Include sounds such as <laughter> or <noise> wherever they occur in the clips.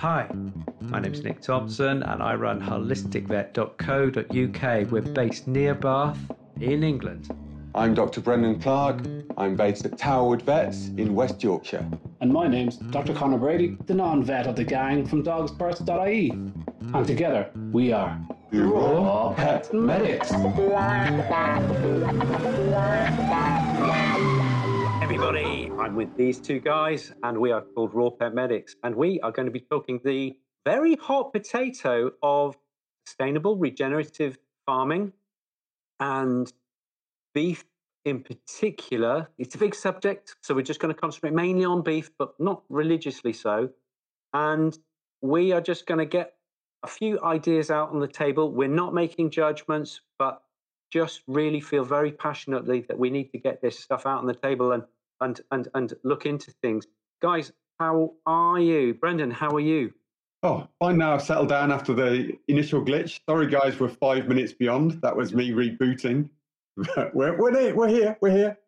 Hi, my name's Nick Thompson and I run holisticvet.co.uk. We're based near Bath in England. I'm Dr. Brendan Clark. I'm based at Towerwood Vets in West Yorkshire. And my name's Dr. Conor Brady, the non vet of the gang from dogsfirst.ie. And together we are The Raw Pet Medics. I'm with these two guys, and we are called Raw Pet Medics, and we are going to be talking the very hot potato of sustainable regenerative farming and beef in particular. It's a big subject, so we're just going to concentrate mainly on beef, but not religiously so. And we are just going to get a few ideas out on the table. We're not making judgments, but just really feel very passionately that we need to get this stuff out on the table and and and and look into things. Guys, how are you? Brendan, how are you? Oh, fine now. I've settled down after the initial glitch. Sorry, guys, we're five minutes beyond. That was me rebooting. <laughs> we're, we're, here, we're here. We're here.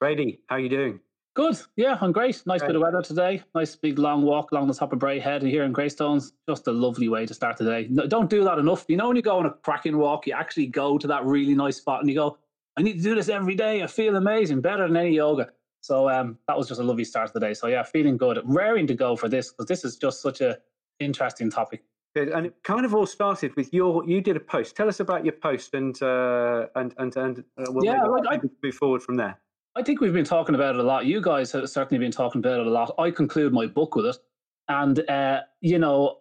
Brady, how are you doing? Good. Yeah, I'm great. Nice Great. bit of weather today. Nice big long walk along the top of Bray Head here in Greystones. Just a lovely way to start the day. No, don't do that enough. You know, when you go on a cracking walk, you actually go to that really nice spot and you go, I need to do this every day. I feel amazing, better than any yoga. So um, that was just a lovely start to the day. So yeah, feeling good. Raring to go for this because this is just such a interesting topic. Good. And it kind of all started with your. You did a post. Tell us about your post, and uh, and and and uh, we'll Yeah, like I- move forward from there. I think we've been talking about it a lot. You guys have certainly been talking about it a lot. I conclude my book with it, and uh, you know,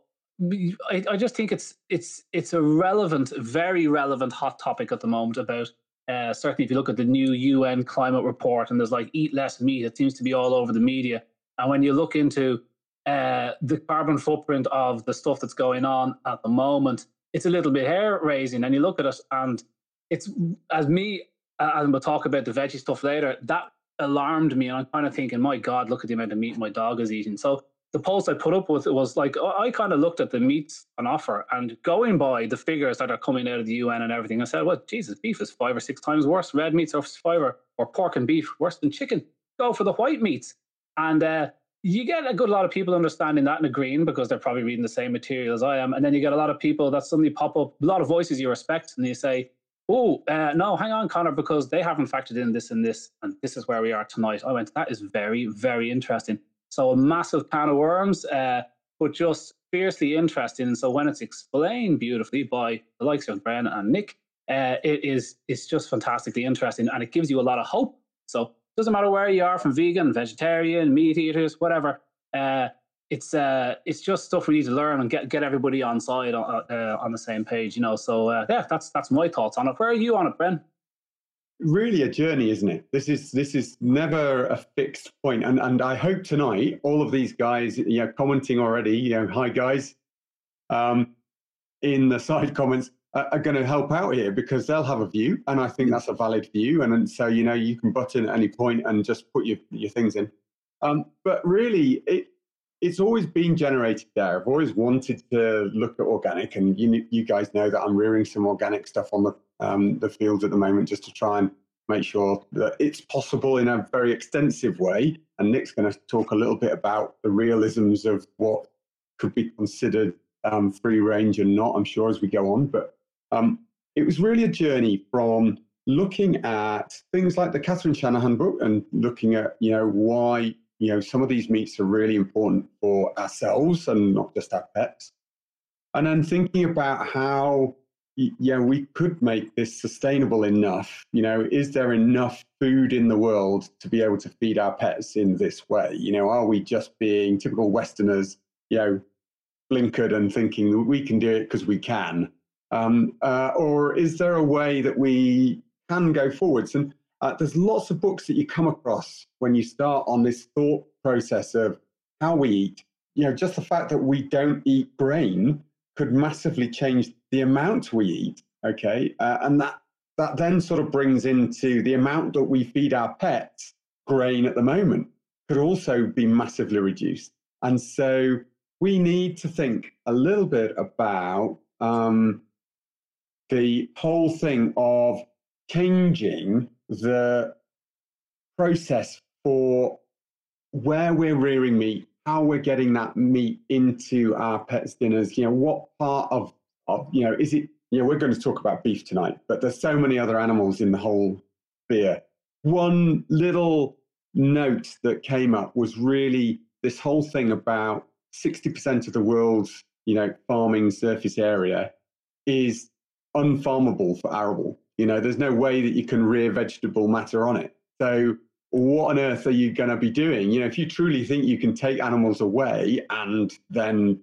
I, I just think it's it's it's a relevant, very relevant hot topic at the moment. About uh, certainly, if you look at the new UN climate report, and there's like eat less meat, it seems to be all over the media. And when you look into uh, the carbon footprint of the stuff that's going on at the moment, it's a little bit hair raising. And you look at it, and it's as me uh, and we'll talk about the veggie stuff later. That alarmed me, and I'm kind of thinking, my God, look at the amount of meat my dog is eating. So the post I put up with it was like I I kind of looked at the meats on offer and going by the figures that are coming out of the UN and everything. I said, well, Jesus, beef is five or six times worse. Red meats are five or, or pork and beef worse than chicken. Go for the white meats, and uh, you get a good lot of people understanding that and agreeing because they're probably reading the same material as I am. And then you get a lot of people that suddenly pop up, a lot of voices you respect, and you say, oh, uh, no, hang on, Conor, because they haven't factored in this and this, and this is where we are tonight. I went, that is very, very interesting. So a massive can of worms, uh, but just fiercely interesting. So when it's explained beautifully by the likes of Bren and Nick, uh, it is it's just fantastically interesting, and it gives you a lot of hope. So it doesn't matter where you are, from vegan, vegetarian, meat eaters, whatever. Uh, it's uh, it's just stuff we need to learn and get get everybody on side uh, uh, on the same page, you know. So uh, yeah, that's that's my thoughts on it. Where are you on it, Bren? Really a journey, isn't it? This is this is never a fixed point. And and I hope tonight all of these guys, you know, commenting already, you know, hi guys, um, in the <laughs> side comments are, are going to help out here because they'll have a view, and I think that's a valid view. And, and so you know you can button at any point and just put your your things in. Um, but really, it it's always been generated there. I've always wanted to look at organic, and you you guys know that I'm rearing some organic stuff on the um, the fields at the moment just to try and make sure that it's possible in a very extensive way. And Nick's going to talk a little bit about the realisms of what could be considered um, free range and not, I'm sure, as we go on. But um, it was really a journey from looking at things like the Catherine Shanahan book and looking at, you know, why, you know, some of these meats are really important for ourselves and not just our pets. And then thinking about how yeah, we could make this sustainable enough. You know, is there enough food in the world to be able to feed our pets in this way? You know, are we just being typical Westerners, you know, blinkered and thinking we can do it because we can? Um, uh, or is there a way that we can go forwards? And uh, there's lots of books that you come across when you start on this thought process of how we eat. You know, just the fact that we don't eat grain could massively change the amount we eat. Okay, uh, and that that then sort of brings into the amount that we feed our pets grain at the moment could also be massively reduced. And so we need to think a little bit about um, the whole thing of changing the process for where we're rearing meat, how we're getting that meat into our pets' dinners. You know, what part of, of you know, is it, you know, we're going to talk about beef tonight, but there's so many other animals in the whole beer. One little note that came up was really this whole thing about 60% of the world's, you know, farming surface area is unfarmable for arable. You know, there's no way that you can rear vegetable matter on it. So what on earth are you going to be doing? You know, if you truly think you can take animals away and then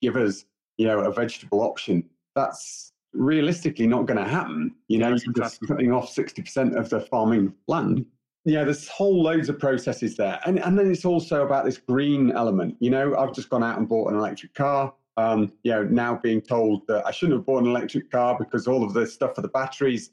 give us, you know, a vegetable option, that's realistically not going to happen. You know, you're just cutting off 60% of the farming land. Yeah, there's whole loads of processes there. And, and then it's also about this green element. You know, I've just gone out and bought an electric car. Um, you know, now being told that I shouldn't have bought an electric car because all of the stuff for the batteries.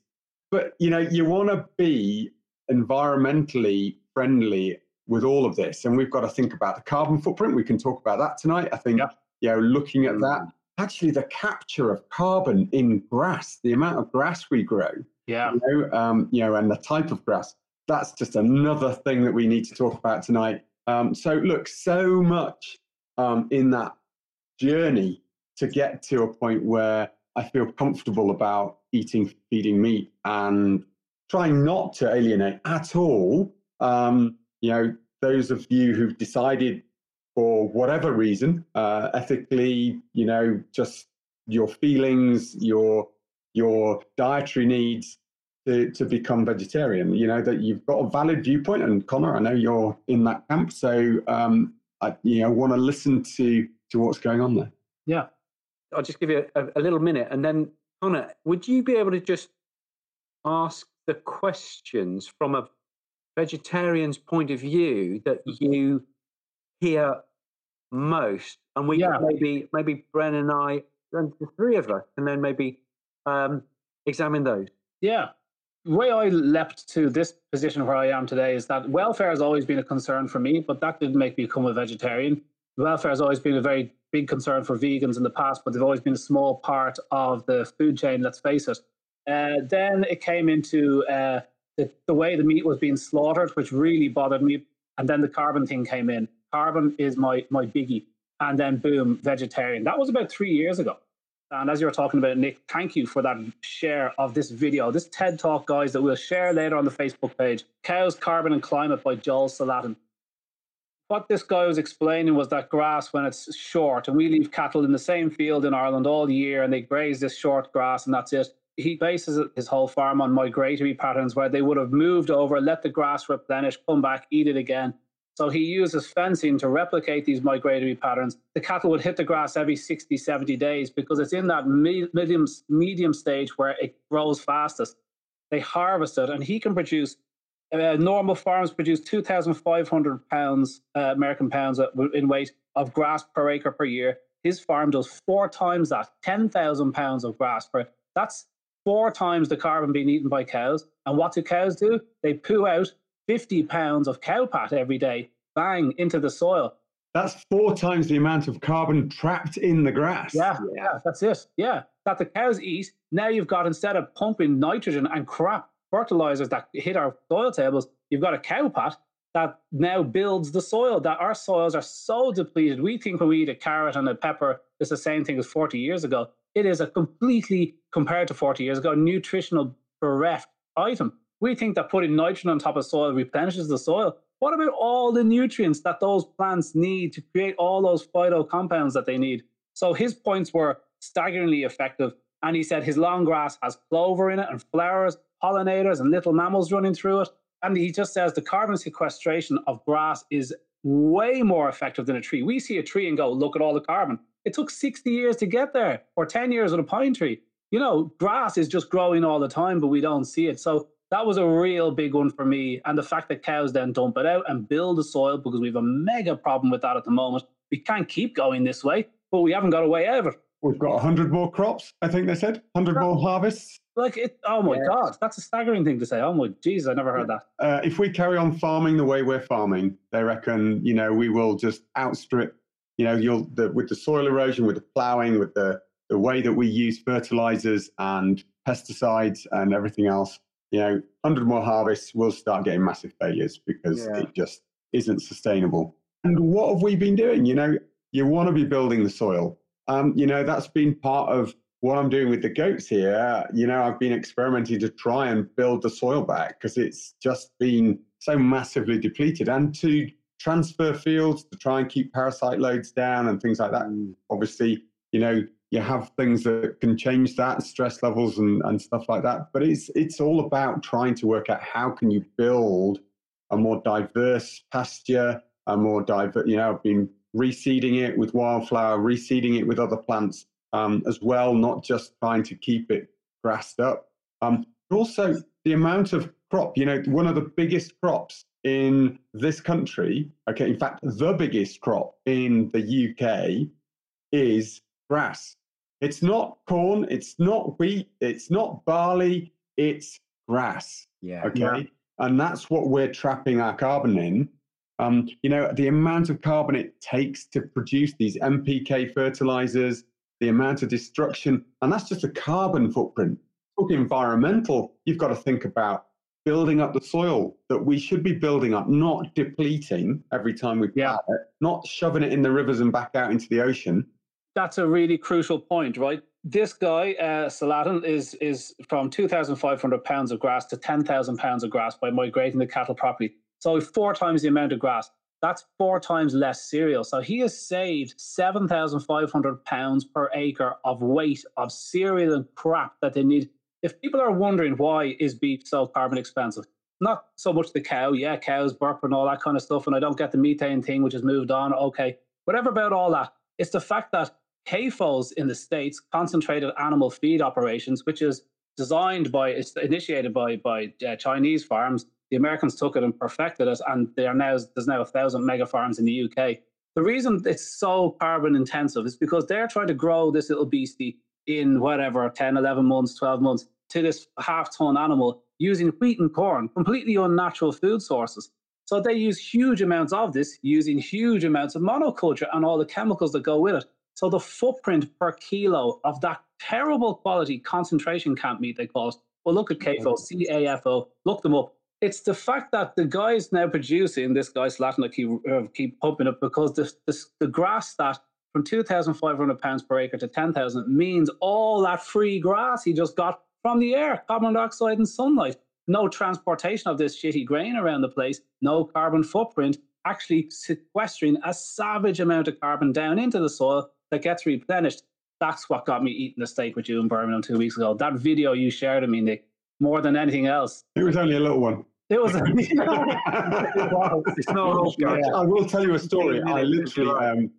But, you know, you want to be environmentally friendly with all of this. And we've got to think about the carbon footprint. We can talk about that tonight. I think, you know, looking at that, actually the capture of carbon in grass, the amount of grass we grow, yeah, you know, um, you know, and the type of grass, that's just another thing that we need to talk about tonight. Um, so look, so much um, in that journey to get to a point where I feel comfortable about eating, feeding meat and trying not to alienate at all. Um, you know, those of you who've decided for whatever reason, uh, ethically, you know, just your feelings, your your dietary needs to, to become vegetarian. You know that you've got a valid viewpoint, and Conor, I know you're in that camp, so um, I you know want to listen to to what's going on there. Yeah, I'll just give you a, a little minute, and then Conor, would you be able to just ask the questions from a vegetarian's point of view that mm-hmm. you hear most, and we yeah. maybe maybe Bren and I, and the three of us, and then maybe um, examine those. Yeah. The way I leapt to this position where I am today is that welfare has always been a concern for me, but that didn't make me become a vegetarian. Welfare has always been a very big concern for vegans in the past, but they've always been a small part of the food chain, let's face it. Uh, then it came into uh, the, the way the meat was being slaughtered, which really bothered me. And then the carbon thing came in. Carbon is my my biggie. And then boom, vegetarian. That was about three years ago. And as you were talking about, Nick, thank you for that share of this video, this TED Talk, guys, that we'll share later on the Facebook page. Cows, Carbon and Climate by Joel Salatin. What this guy was explaining was that grass, when it's short, and we leave cattle in the same field in Ireland all year and they graze this short grass and that's it he bases his whole farm on migratory patterns where they would have moved over, let the grass replenish, come back, eat it again. So he uses fencing to replicate these migratory patterns. The cattle would hit the grass every 60, 70 days because it's in that medium, medium stage where it grows fastest. They harvest it, and he can produce. Uh, normal farms produce 2,500 pounds, uh, American pounds in weight of grass per acre per year. His farm does four times that, 10,000 pounds of grass per. That's four times the carbon being eaten by cows. And what do cows do? They poo out 50 pounds of cow pat every day, bang, into the soil. That's four times the amount of carbon trapped in the grass. Yeah, yeah, that's it. Yeah, that the cows eat. Now you've got, instead of pumping nitrogen and crap fertilizers that hit our soil tables, you've got a cow pat that now builds the soil. That our soils are so depleted. We think when we eat a carrot and a pepper, it's the same thing as 40 years ago. It is a completely, compared to 40 years ago, nutritional bereft item. We think that putting nitrogen on top of soil replenishes the soil. What about all the nutrients that those plants need to create all those phyto compounds that they need? So his points were staggeringly effective. And he said his long grass has clover in it and flowers, pollinators, and little mammals running through it. And he just says the carbon sequestration of grass is way more effective than a tree. We see a tree and go, look at all the carbon. It took 60 years to get there, or 10 years with a pine tree. You know, grass is just growing all the time, but we don't see it. So that was a real big one for me. And the fact that cows then dump it out and build the soil because we have a mega problem with that at the moment. We can't keep going this way, but we haven't got a way out of it. We've got 100 more crops, I think they said, 100 more harvests. Like it, oh my God, that's a staggering thing to say. Oh my Jesus, I never heard that. Uh, if we carry on farming the way we're farming, they reckon, you know, we will just outstrip you know, you'll the, with the soil erosion, with the ploughing, with the the way that we use fertilizers and pesticides and everything else, you know, 100 more harvests we'll start getting massive failures because yeah. it just isn't sustainable. And what have we been doing? You know, you want to be building the soil. Um, you know, that's been part of what I'm doing with the goats here. You know, I've been experimenting to try and build the soil back because it's just been so massively depleted and to transfer fields to try and keep parasite loads down and things like that. And obviously, you know, you have things that can change that stress levels and, and stuff like that. But it's it's all about trying to work out how can you build a more diverse pasture, a more diverse, you know, I've been reseeding it with wildflower, reseeding it with other plants um, as well, not just trying to keep it grassed up. Um, but also the amount of crop, you know, one of the biggest crops in this country, okay, in fact, the biggest crop in the UK is grass. It's not corn, it's not wheat, it's not barley, it's grass. Yeah. Okay. Yeah. And that's what we're trapping our carbon in. Um, you know, the amount of carbon it takes to produce these NPK fertilizers, the amount of destruction, and that's just a carbon footprint. Talking environmental, you've got to think about building up the soil that we should be building up, not depleting every time we Yeah. plant it, not shoving it in the rivers and back out into the ocean. That's a really crucial point, right? This guy, uh, Salatin, is is from 2,500 pounds of grass to 10,000 pounds of grass by migrating the cattle properly. So four times the amount of grass. That's four times less cereal. So he has saved 7,500 pounds per acre of weight of cereal and crap that they need. If people are wondering why is beef so carbon expensive, not so much the cow. Yeah, cows burp and all that kind of stuff. And I don't get the methane thing, which has moved on. Okay. Whatever about all that. It's the fact that CAFOs in the States, concentrated animal feed operations, which is designed by, it's initiated by, by uh, Chinese farms. The Americans took it and perfected it, and they are now, there's now a thousand mega farms in the UK. The reason it's so carbon intensive is because they're trying to grow this little beastie in whatever, 10, 11 months, 12 months, to this half ton animal using wheat and corn, completely unnatural food sources. So they use huge amounts of this, using huge amounts of monoculture and all the chemicals that go with it. So the footprint per kilo of that terrible quality concentration camp meat, they call it. Well, look at CAFO, C-A-F-O, look them up. It's the fact that the guys now producing this guy Salatin, I keep, uh, keep pumping it because this, this, the grass that from 2,500 pounds per acre to 10,000 means all that free grass he just got from the air, carbon dioxide and sunlight. No transportation of this shitty grain around the place, no carbon footprint, actually sequestering a savage amount of carbon down into the soil that gets replenished. That's what got me eating the steak with you in Birmingham two weeks ago. That video you shared of me, Nick, more than anything else. It was only a little one. It was. It's not all I, will tell you a story. I minutes, if you literally, um,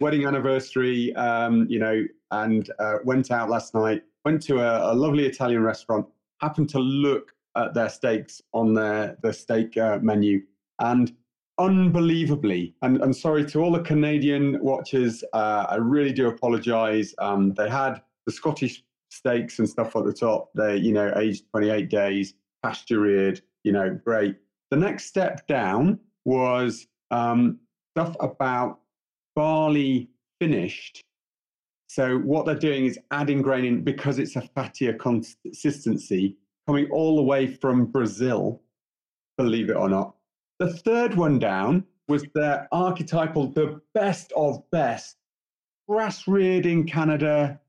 wedding anniversary, um, you know, and uh, went out last night, went to a, a lovely Italian restaurant, happened to look at their steaks on their, their steak uh, menu, and unbelievably, and, and sorry to all the Canadian watchers, uh, I really do apologize. Um, they had the Scottish steaks and stuff at the top. They, you know, aged 28 days, pasture reared, you know, great. The next step down was um, stuff about barley finished. So what they're doing is adding grain in because it's a fattier consistency, coming all the way from Brazil, believe it or not. The third one down was their archetypal, the best of best, grass reared in Canada,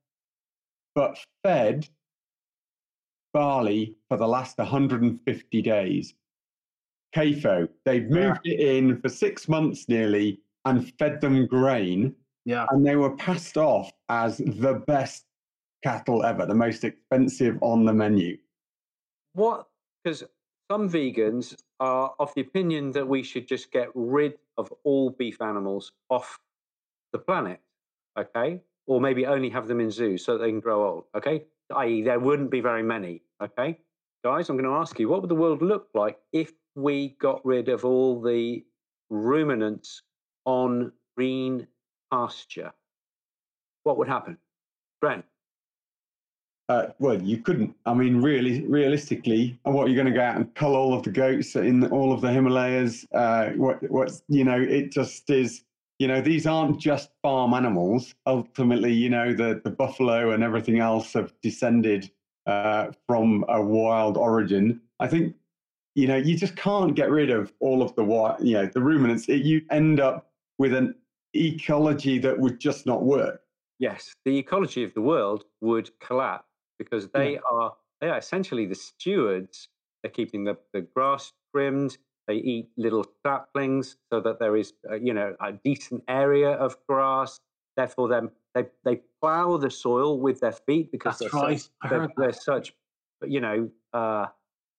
but fed barley for the last 150 days. CAFO, they've moved it in for six months nearly and fed them grain, yeah. and they were passed off as the best cattle ever, the most expensive on the menu. What? Because some vegans are of the opinion that we should just get rid of all beef animals off the planet, okay? Or maybe only have them in zoos so they can grow old, okay? I.e., there wouldn't be very many, okay? Guys, I'm going to ask you, what would the world look like if we got rid of all the ruminants on green pasture? What would happen? Bren? Uh, well, you couldn't. I mean, really, realistically, what you're going to go out and cull all of the goats in all of the Himalayas? Uh, what, what's you know, it just is. You know, these aren't just farm animals. Ultimately, you know, the the buffalo and everything else have descended uh, from a wild origin. I think, you know, you just can't get rid of all of the wild, you know, the ruminants. It, you end up with an ecology that would just not work. Yes, the ecology of the world would collapse because they yeah. are they are essentially the stewards. They're keeping the, the grass trimmed. They eat little saplings so that there is, uh, you know, a decent area of grass. Therefore, them they they plow the soil with their feet because That's they're, right. such, they're, they're, such, you know, uh,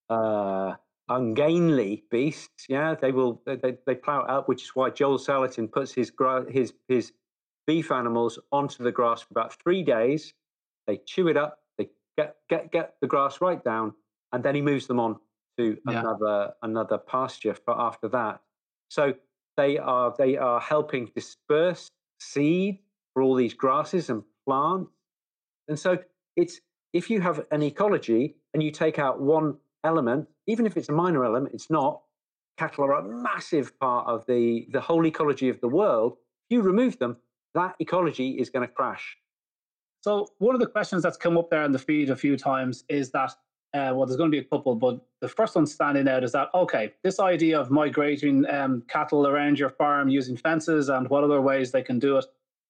uh, ungainly beasts. Yeah, they will they, they plow it up, which is why Joel Salatin puts his gra- his his beef animals onto the grass for about three days. They chew it up, they get get get the grass right down, and then he moves them on to yeah. another another pasture for after that. So they are they are helping disperse seed for all these grasses and plants. And so it's if you have an ecology and you take out one element, even if it's a minor element, it's not. Cattle are a massive part of the, the whole ecology of the world. If you remove them, that ecology is going to crash. So one of the questions that's come up there in the feed a few times is that uh, well, there's going to be a couple, but the first one standing out is that okay, this idea of migrating um, cattle around your farm using fences and what other ways they can do it,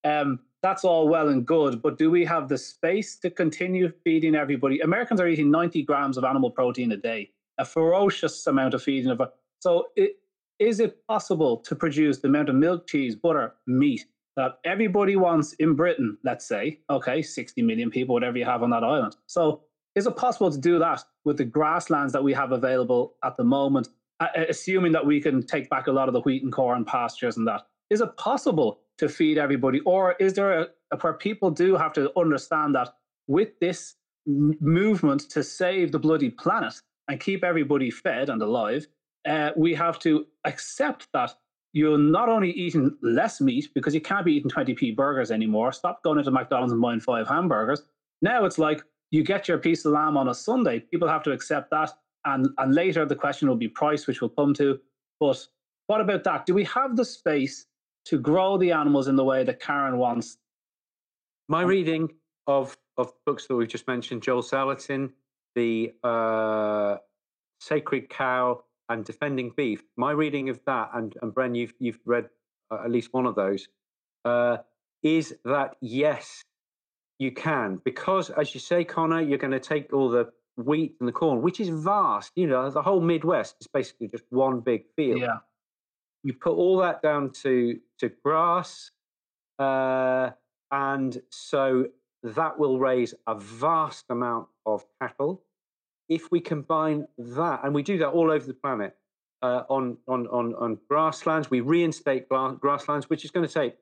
um, that's all well and good. But do we have the space to continue feeding everybody? Americans are eating 90 grams of animal protein a day, a ferocious amount of feeding of. So, it, is it possible to produce the amount of milk, cheese, butter, meat that everybody wants in Britain? Let's say, okay, 60 million people, whatever you have on that island. So is it possible to do that with the grasslands that we have available at the moment, assuming that we can take back a lot of the wheat and corn pastures and that? Is it possible to feed everybody? Or is there a, a where people do have to understand that with this movement to save the bloody planet and keep everybody fed and alive, uh, we have to accept that you're not only eating less meat because you can't be eating 20p burgers anymore. Stop going into McDonald's and buying five hamburgers. Now it's like you get your piece of lamb on a Sunday. People have to accept that. And, and later the question will be price, which we'll come to. But what about that? Do we have the space to grow the animals in the way that Karen wants? My reading of, of books that we've just mentioned, Joel Salatin, the uh, Sacred Cow and Defending Beef, my reading of that, and, and Bren, you've, you've read uh, at least one of those, uh, is that yes, you can because as you say conor you're going to take all the wheat and the corn which is vast you know the whole midwest is basically just one big field. Yeah. You put all that down to to grass uh, and so that will raise a vast amount of cattle. If we combine that and we do that all over the planet uh, on, on, on, on grasslands we reinstate grasslands which is going to take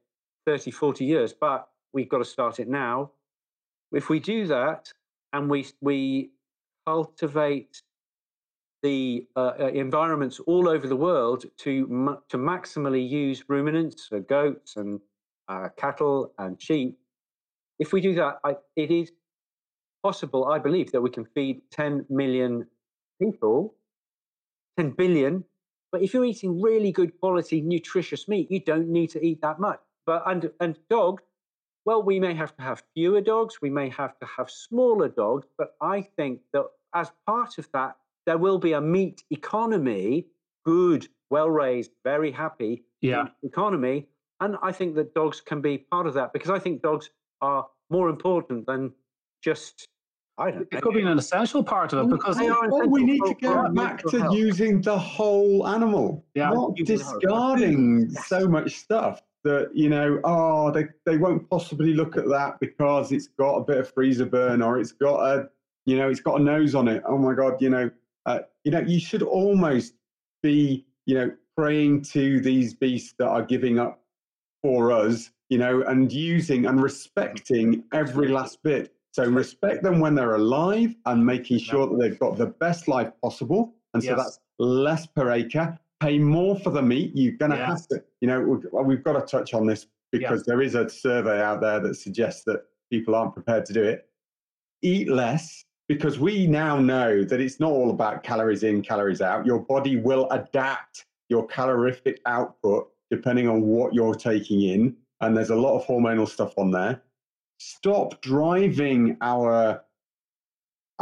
30 40 years but we've got to start it now if we do that and we we cultivate the uh, uh, environments all over the world to to maximally use ruminants, so goats and uh, cattle and sheep. If we do that, I, it is possible, I believe, that we can feed 10 million people, 10 billion. But if you're eating really good quality, nutritious meat, you don't need to eat that much. But and and dogs, well, we may have to have fewer dogs, we may have to have smaller dogs, but I think that as part of that, there will be a meat economy, good, well raised, very happy yeah. economy. And I think that dogs can be part of that because I think dogs are more important than just I don't know. it could be an essential part of it because they are well, we need to get back to health. using the whole animal, yeah. not discarding so much stuff that you know oh they, they won't possibly look at that because it's got a bit of freezer burn or it's got a you know it's got a nose on it. Oh my god you know uh, you know you should almost be you know praying to these beasts that are giving up for us you know and using and respecting every last bit. So respect them when they're alive and making sure that they've got the best life possible. And so yes. that's less per acre pay more for the meat. You're going to yeah. have to, you know, we've, we've, got to touch on this because yeah. there is a survey out there that suggests that people aren't prepared to do it. Eat less because we now know that it's not all about calories in, calories out. Your body will adapt your calorific output depending on what you're taking in. And there's a lot of hormonal stuff on there. Stop driving our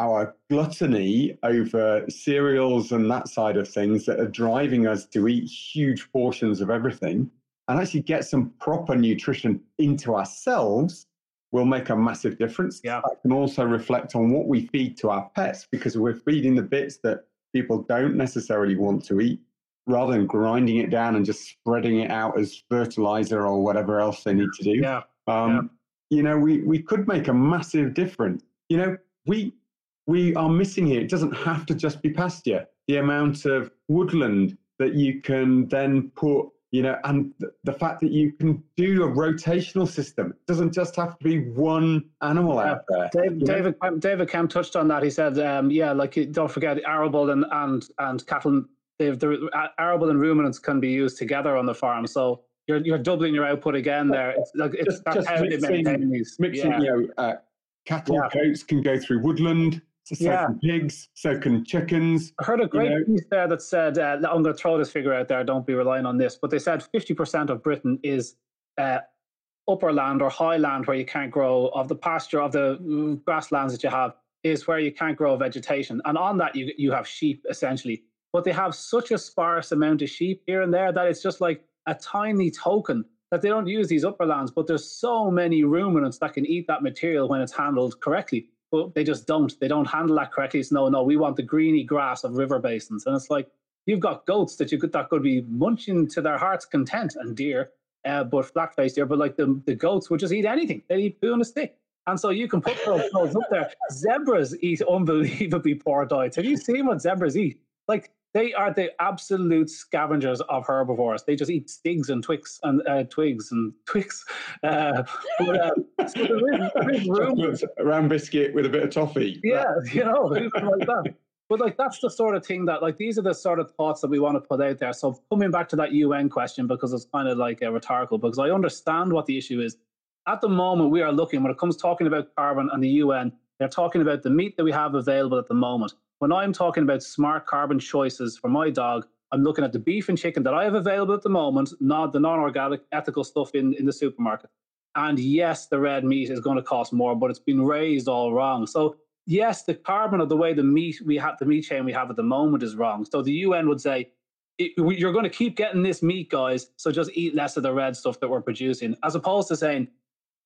our gluttony over cereals and that side of things that are driving us to eat huge portions of everything and actually get some proper nutrition into ourselves will make a massive difference. Yeah. That can also reflect on what we feed to our pets because we're feeding the bits that people don't necessarily want to eat rather than grinding it down and just spreading it out as fertilizer or whatever else they need to do. Yeah. Um, You know, we, we could make a massive difference. You know, we we are missing here. It doesn't have to just be pasture. The amount of woodland that you can then put, you know, and th- the fact that you can do a rotational system. It doesn't just have to be one animal Yeah. out there. Dave, you know? David David Kemp touched on that. He said, um, "Yeah, like don't forget arable and and and cattle. They've, the arable and ruminants can be used together on the farm. So you're you're doubling your output again there. It's like it's Just- just mixing- Mixing, yeah. you know, uh, cattle Yeah. goats can go through woodland. So Yeah. can pigs. So can chickens. I heard a great know- piece there that said, uh, I'm going to throw this figure out there, don't be relying on this, but they said 50% of Britain is uh, upper land or high land where you can't grow, of the pasture, of the mm, grasslands that you have, is where you can't grow vegetation. And on that, you, you have sheep essentially. But they have such a sparse amount of sheep here and there that it's just like a tiny token that they don't use these upper lands, but there's so many ruminants that can eat that material when it's handled correctly but they just don't. They don't handle that correctly. It's no, no, we want the greeny grass of river basins. And it's like, you've got goats that you could that could be munching to their heart's content and deer, uh, but flat faced deer, but like the, the goats would just eat anything. They eat poo on a stick. And so you can put those, up there. Zebras eat unbelievably poor diets. Have you seen what zebras eat? Like they are the absolute scavengers of herbivores. They just eat stigs and twigs and uh, twigs and twigs. <laughs> Uh, but, uh, so there is, there is <laughs> round biscuit with a bit of toffee. yeah, <laughs> you know, like that. But like that's the sort of thing that like these are the sort of thoughts that we want to put out there. So coming back to that UN question because it's kind of like a rhetorical because I understand what the issue is. At the moment, we are looking when it comes talking about carbon and the UN. They're talking about the meat that we have available at the moment. When I'm talking about smart carbon choices for my dog, I'm looking at the beef and chicken that I have available at the moment, not the non-organic, ethical stuff in, in the supermarket. And yes, the red meat is going to cost more, but it's been raised all wrong. So yes, the carbon of the way the meat we have, the meat chain we have at the moment is wrong. So the UN would say, you're going to keep getting this meat, guys. So just eat less of the red stuff that we're producing, as opposed to saying,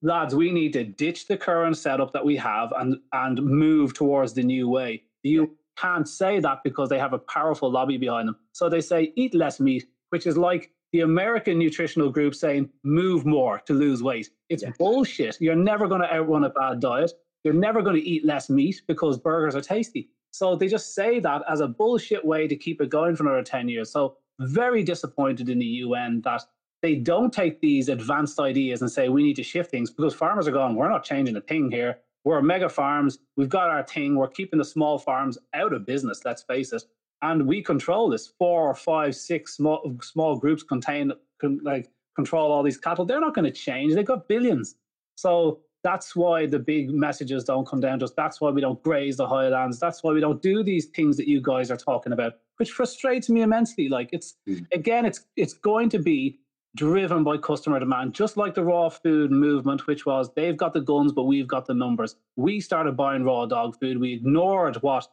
lads, we need to ditch the current setup that we have and and move towards the new way. You can't say that because they have a powerful lobby behind them. So they say eat less meat, which is like the American nutritional group saying move more to lose weight. It's Yeah. bullshit. You're never going to outrun a bad diet. You're never going to eat less meat because burgers are tasty. So they just say that as a bullshit way to keep it going for another 10 years. So very disappointed in the UN that they don't take these advanced ideas and say we need to shift things because farmers are going, we're not changing a thing here. We're mega farms. We've got our thing. We're keeping the small farms out of business. Let's face it. And we control this. Four, five, six small small groups contain con, like control all these cattle. They're not going to change. They've got billions. So that's why the big messages don't come down to us. That's why we don't graze the highlands. That's why we don't do these things that you guys are talking about, which frustrates me immensely. Like it's Mm. again, it's it's going to be driven by customer demand, just like the raw food movement, which was they've got the guns, but we've got the numbers. We started buying raw dog food. We ignored what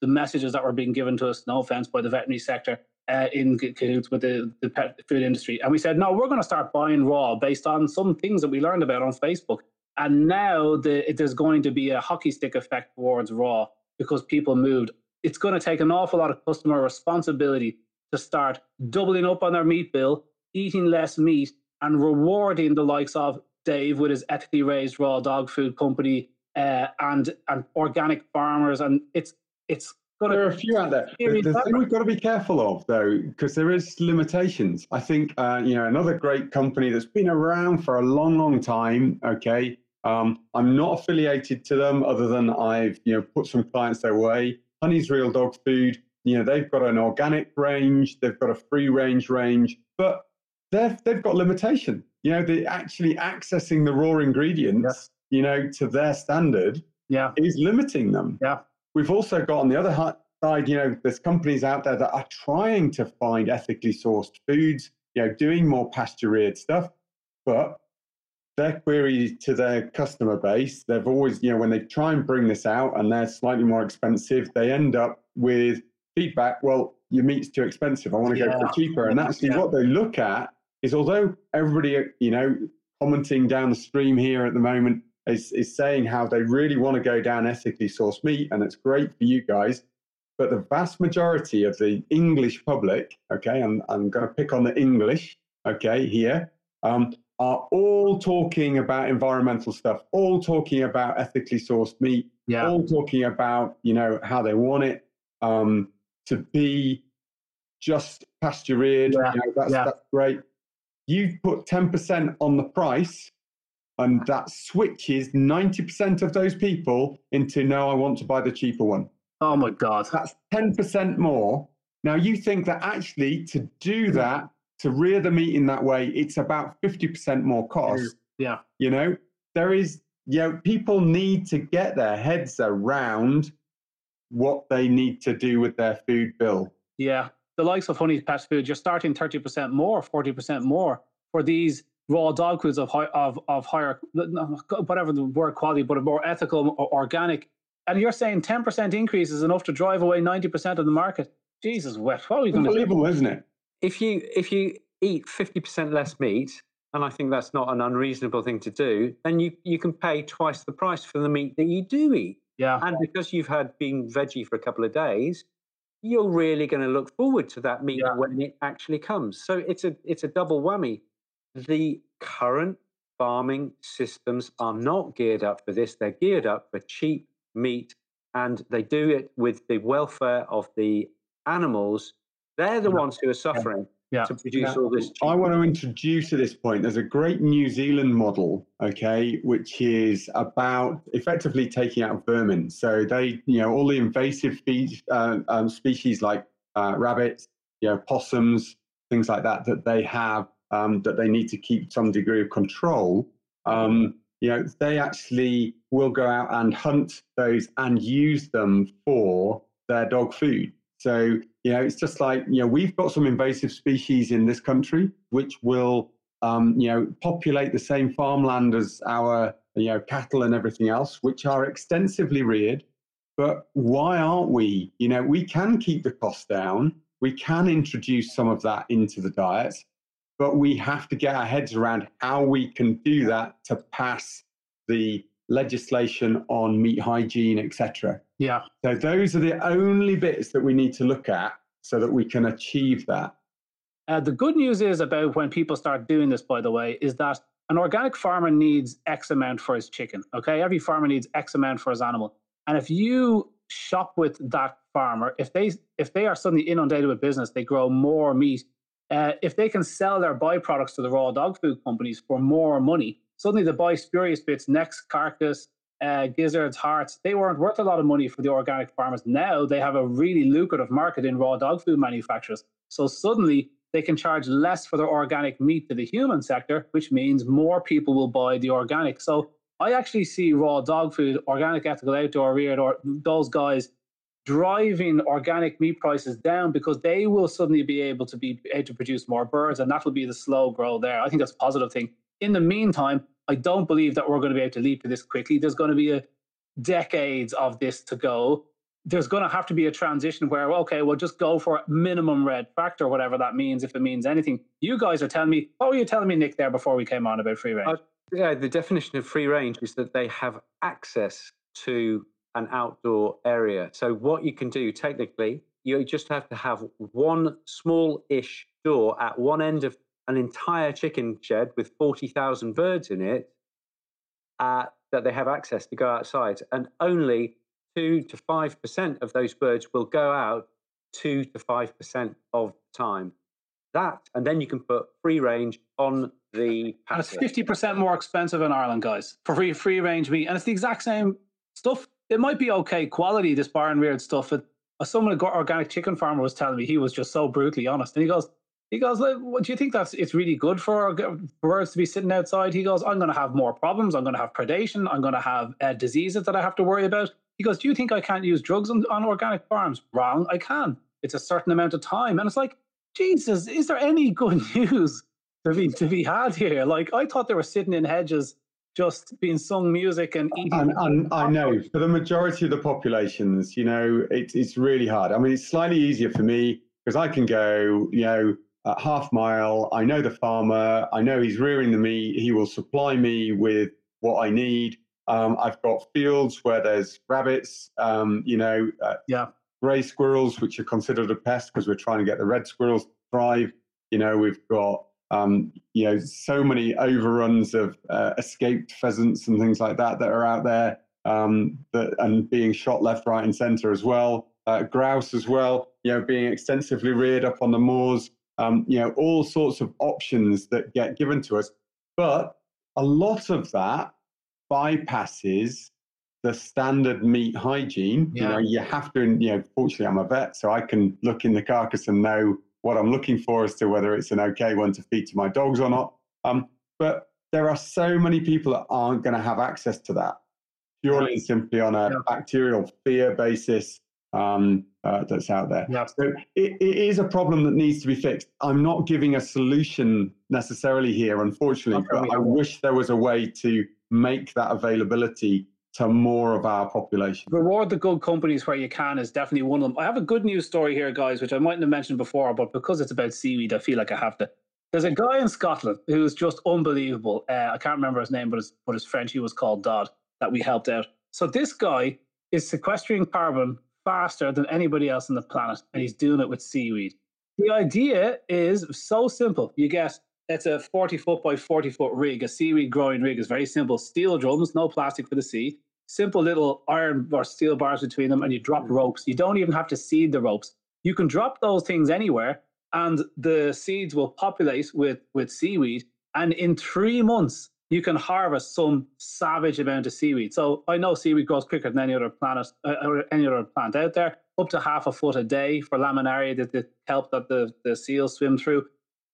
the messages that were being given to us, no offense, by the veterinary sector uh, in cahoots with the, the pet food industry. And we said, no, we're going to start buying raw based on some things that we learned about on Facebook. And now the, there's going to be a hockey stick effect towards raw because people moved. It's going to take an awful lot of customer responsibility to start doubling up on their meat bill, eating less meat, and rewarding the likes of Dave with his ethically raised raw dog food company uh, and and organic farmers. And it's it's There are a few out there. The, the thing we've got to be careful of, though, because there is limitations. I think uh, you know another great company that's been around for a long, long time. Okay, um, I'm not affiliated to them, other than I've you know put some clients their way. Honey's Real Dog Food. You know they've got an organic range, they've got a free range range, but they've they've got limitation. You know, they actually accessing the raw ingredients. You know, to their standard yeah is limiting them. Yeah. We've also got on the other side, you know, there's companies out there that are trying to find ethically sourced foods, you know, doing more pasture reared stuff, but their query to their customer base, they've always, you know, when they try and bring this out and they're slightly more expensive, they end up with feedback, well, your meat's too expensive. I want to go for cheaper. And actually Yeah. what they look at is although everybody, you know, commenting down the stream here at the moment is, is saying how they really want to go down ethically sourced meat, and it's great for you guys. But the vast majority of the English public, okay, I'm, I'm going to pick on the English, okay, here, um, are all talking about environmental stuff, all talking about ethically sourced meat, Yeah. all talking about, you know, how they want it um, to be just pasture reared. Yeah, You know, that's, yeah. that's great. You put 10% on the price, and that switches 90% of those people into no, I want to buy the cheaper one. Oh my God. That's 10% more. Now, you think that actually to do that, to rear the meat in that way, it's about 50% more cost. Yeah. You know, there is, you know, people need to get their heads around what they need to do with their food bill. Yeah. The likes of Honey Pet Food, you're starting 30% more, 40% more for these raw dog foods of high, of, of higher, whatever the word quality, but a more ethical or organic. And you're saying 10% increase is enough to drive away 90% of the market. Jesus, wet. What are we going to do? Unbelievable, isn't it? if you if you eat 50% less meat and i think that's not an unreasonable thing to do then you you can pay twice the price for the meat that you do eat Yeah. and because you've had been veggie for a couple of days you're really going to look forward to that meat Yeah. when it actually comes. So it's a it's a double whammy. The current farming systems are not geared up for this. They're geared up for cheap meat and they do it with the welfare of the animals. They're the ones who are suffering Yeah. to produce Yeah. all this cheap I want to introduce at this point, there's a great New Zealand model, okay, which is about effectively taking out vermin. So they, you know, all the invasive fe- uh, um, species like uh, rabbits, you know, possums, things like that, that they have, um, that they need to keep some degree of control. Um, you know, they actually will go out and hunt those and use them for their dog food. So, you know, it's just like, you know, we've got some invasive species in this country which will, um, you know, populate the same farmland as our, you know, cattle and everything else, which are extensively reared. But why aren't we? You know, we can keep the cost down. We can introduce some of that into the diet, but we have to get our heads around how we can do that to pass the legislation on meat hygiene, etc. Yeah. So those are the only bits that we need to look at so that we can achieve that. Uh, the good news is about when people start doing this, by the way, is that an organic farmer needs X amount for his chicken. Okay, every farmer needs X amount for his animal, and if you shop with that farmer, if they if they are suddenly inundated with business, they grow more meat. Uh, if they can sell their byproducts to the raw dog food companies for more money, suddenly the buy spurious bits, next carcass, uh, gizzards, hearts. They weren't worth a lot of money for the organic farmers. Now they have a really lucrative market in raw dog food manufacturers. So suddenly they can charge less for their organic meat to the human sector, which means more people will buy the organic. So I actually see raw dog food, organic, ethical, outdoor reared, or those guys driving organic meat prices down because they will suddenly be able to be able to produce more birds, and that will be the slow grow there. I think that's a positive thing. In the meantime, I don't believe that we're going to be able to leap to this quickly. There's going to be a decades of this to go. There's going to have to be a transition where, okay, we'll just go for minimum red factor, whatever that means, if it means anything. You guys are telling me, what were you telling me, Nick, there before we came on about free range? Uh, Yeah, the definition of free range is that they have access to an outdoor area. So what you can do technically, you just have to have one small-ish door at one end of an entire chicken shed with 40,000 birds in it uh, that they have access to go outside. And only 2 to 5% of those birds will go out 2 to 5% of the time. That, and then you can put free range on the And it's fifty percent more expensive in Ireland, guys, for free free range meat, and it's the exact same stuff. It might be okay quality, this barn reared stuff. But someone, an organic chicken farmer, was telling me he was just so brutally honest, and he goes, he goes, like, what, do you think that's it's really good for birds to be sitting outside? He goes, I'm going to have more problems. I'm going to have predation. I'm going to have uh, diseases that I have to worry about. He goes, do you think I can't use drugs on, on organic farms? Wrong, I can. It's a certain amount of time, and it's like, Jesus, is there any good <laughs> news? to be to be had here. Like I thought they were sitting in hedges, just being sung music and eating. And, and I know for the majority of the populations, you know, it's it's really hard. I mean, it's slightly easier for me because I can go, you know, at half mile. I know the farmer. I know he's rearing the meat. He will supply me with what I need. Um, I've got fields where there's rabbits, um, you know, uh, yeah, grey squirrels, which are considered a pest because we're trying to get the red squirrels to thrive. You know, we've got um, you know so many overruns of uh, escaped pheasants and things like that that are out there um, that, and being shot left, right, and centre as well. Uh, grouse as well, you know, being extensively reared up on the moors. Um, you know, all sorts of options that get given to us, but a lot of that bypasses the standard meat hygiene. Yeah. You know, you have to, you know, fortunately I'm a vet, so I can look in the carcass and know what I'm looking for as to whether it's an okay one to feed to my dogs or not. Um, but there are so many people that aren't going to have access to that purely and simply on a yeah. bacterial fear basis um, uh, that's out there. Yeah. So it, it is a problem that needs to be fixed. I'm not giving a solution necessarily here, unfortunately, but I wish there was a way to make that availability to more of our population. Reward the good companies where you can is definitely one of them. I have a good news story here, guys, which I mightn't have mentioned before, but because it's about seaweed, I feel like I have to. There's a guy in Scotland who's just unbelievable. Uh, I can't remember his name, but his, but his French, he was called Dodd, that we helped out. So this guy is sequestering carbon faster than anybody else on the planet, and he's doing it with seaweed. The idea is so simple. You get it's a 40 foot by 40 foot rig, a seaweed growing rig is very simple. Steel drums, no plastic for the sea simple little iron or steel bars between them, and you drop mm-hmm. ropes. You don't even have to seed the ropes. You can drop those things anywhere, and the seeds will populate with with seaweed. And in three months, you can harvest some savage amount of seaweed. So I know seaweed grows quicker than any other planet uh, or any other plant out there. Up to half a foot a day for laminaria, that the kelp that the, the seals swim through.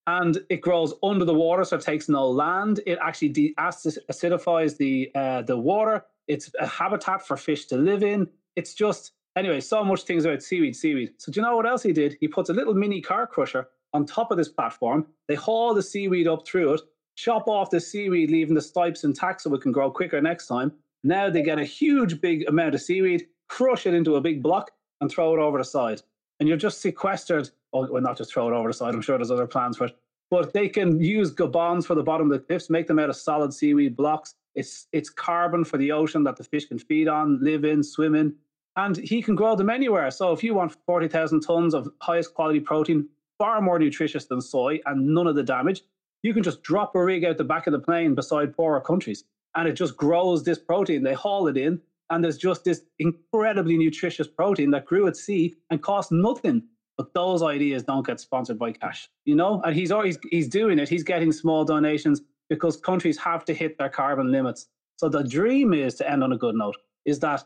And it grows under the water, so it takes no land. It actually de-acidifies the uh, the water. It's a habitat for fish to live in. It's just, anyway, so much things about seaweed, seaweed. So, do you know what else he did? He puts a little mini car crusher on top of this platform. They haul the seaweed up through it, chop off the seaweed, leaving the stipes intact so it can grow quicker next time. Now they get a huge, big amount of seaweed, crush it into a big block, and throw it over the side. And you're just sequestered. Oh, well, not just throw it over the side. I'm sure there's other plans for it. But they can use gabions for the bottom of the cliffs, make them out of solid seaweed blocks, it's it's carbon for the ocean that the fish can feed on, live in, swim in, and he can grow them anywhere. So if you want forty thousand tons of highest quality protein, far more nutritious than soy, and none of the damage, you can just drop a rig out the back of the plane beside poorer countries, and it just grows this protein. They haul it in, and there's just this incredibly nutritious protein that grew at sea and cost nothing. But those ideas don't get sponsored by cash, you know. And he's always he's doing it. He's getting small donations because countries have to hit their carbon limits. So the dream is to end on a good note is that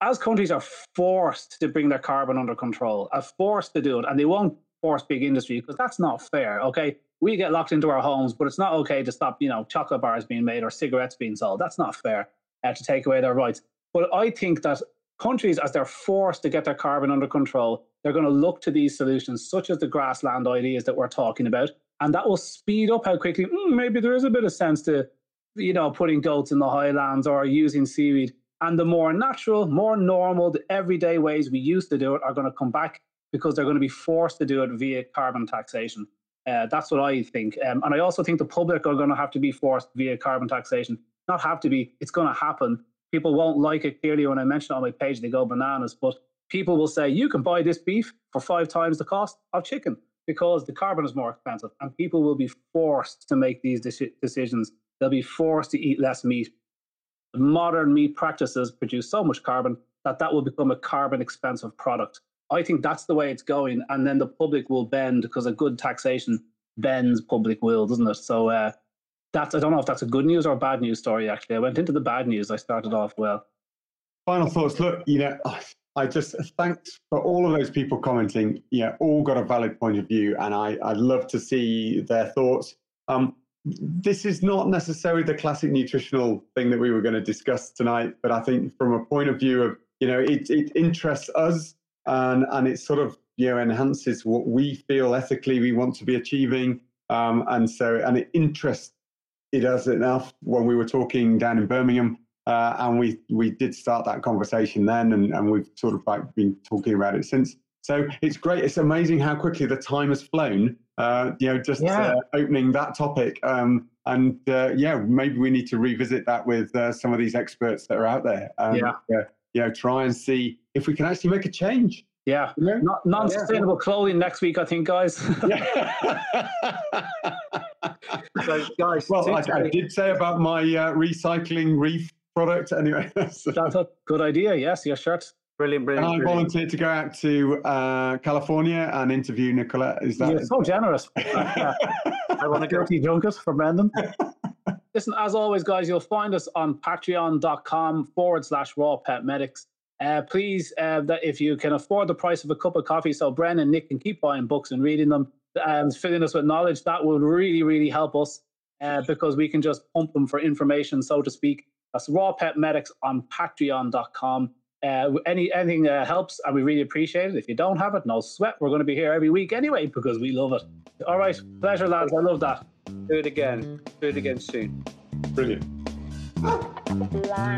as countries are forced to bring their carbon under control, are forced to do it, and they won't force big industry because that's not fair. Okay, we get locked into our homes, but it's not okay to stop, you know, chocolate bars being made or cigarettes being sold. That's not fair uh, to take away their rights. But I think that countries, as they're forced to get their carbon under control, they're going to look to these solutions, such as the grassland ideas that we're talking about, and that will speed up how quickly mm, maybe there is a bit of sense to you know putting goats in the highlands or using seaweed and the more natural more normal the everyday ways we used to do it are going to come back because they're going to be forced to do it via carbon taxation uh, that's what i think um, and i also think the public are going to have to be forced via carbon taxation not have to be it's going to happen people won't like it clearly when i mention it on my page they go bananas but people will say you can buy this beef for five times the cost of chicken because the carbon is more expensive and people will be forced to make these decisions. They'll be forced to eat less meat. Modern meat practices produce so much carbon that that will become a carbon expensive product. I think that's the way it's going. And then the public will bend because a good taxation bends public will, doesn't it? So uh, that's, I don't know if that's a good news or a bad news story, actually. I went into the bad news. I started off well. Final thoughts. Look, you know, I just thanks for all of those people commenting. Yeah, all got a valid point of view, and I I'd love to see their thoughts. Um, this is not necessarily the classic nutritional thing that we were going to discuss tonight, but I think from a point of view of you know it it interests us and and it sort of you know enhances what we feel ethically we want to be achieving, um, and so and it interests it us enough when we were talking down in Birmingham uh, and we we did start that conversation then, and, and we've sort of like been talking about it since. So it's great. It's amazing how quickly the time has flown. Uh, you know, just Yeah. uh, opening that topic. Um, and uh, yeah, maybe we need to revisit that with uh, some of these experts that are out there. Um, Yeah. uh, you know, try and see if we can actually make a change. Yeah. You know? Non-sustainable clothing next week, I think, guys. <laughs> <laughs> So, guys, well, I, I did say about my uh, recycling reef product anyway. <laughs> So- That's a good idea. Yes, your shirt. brilliant, brilliant. and. I brilliant. volunteered to go out to uh, California and interview Nicolette. Is that? You're so generous. I want to go. Dirty Junket for Brendan. Listen, as always, guys, you'll find us on patreon.com forward slash raw pet medics. Uh, please, uh, that if you can afford the price of a cup of coffee, so Bren and Nick can keep buying books and reading them and filling us with knowledge, that would really, really help us uh, because we can just pump them for information, so to speak. That's raw pet medics on patreon.com. Uh, any anything uh, helps, and we really appreciate it. If you don't have it, no sweat. We're going to be here every week anyway because we love it. All right, pleasure, lads. I love that. Do it again. Do it again soon. Brilliant. Wow.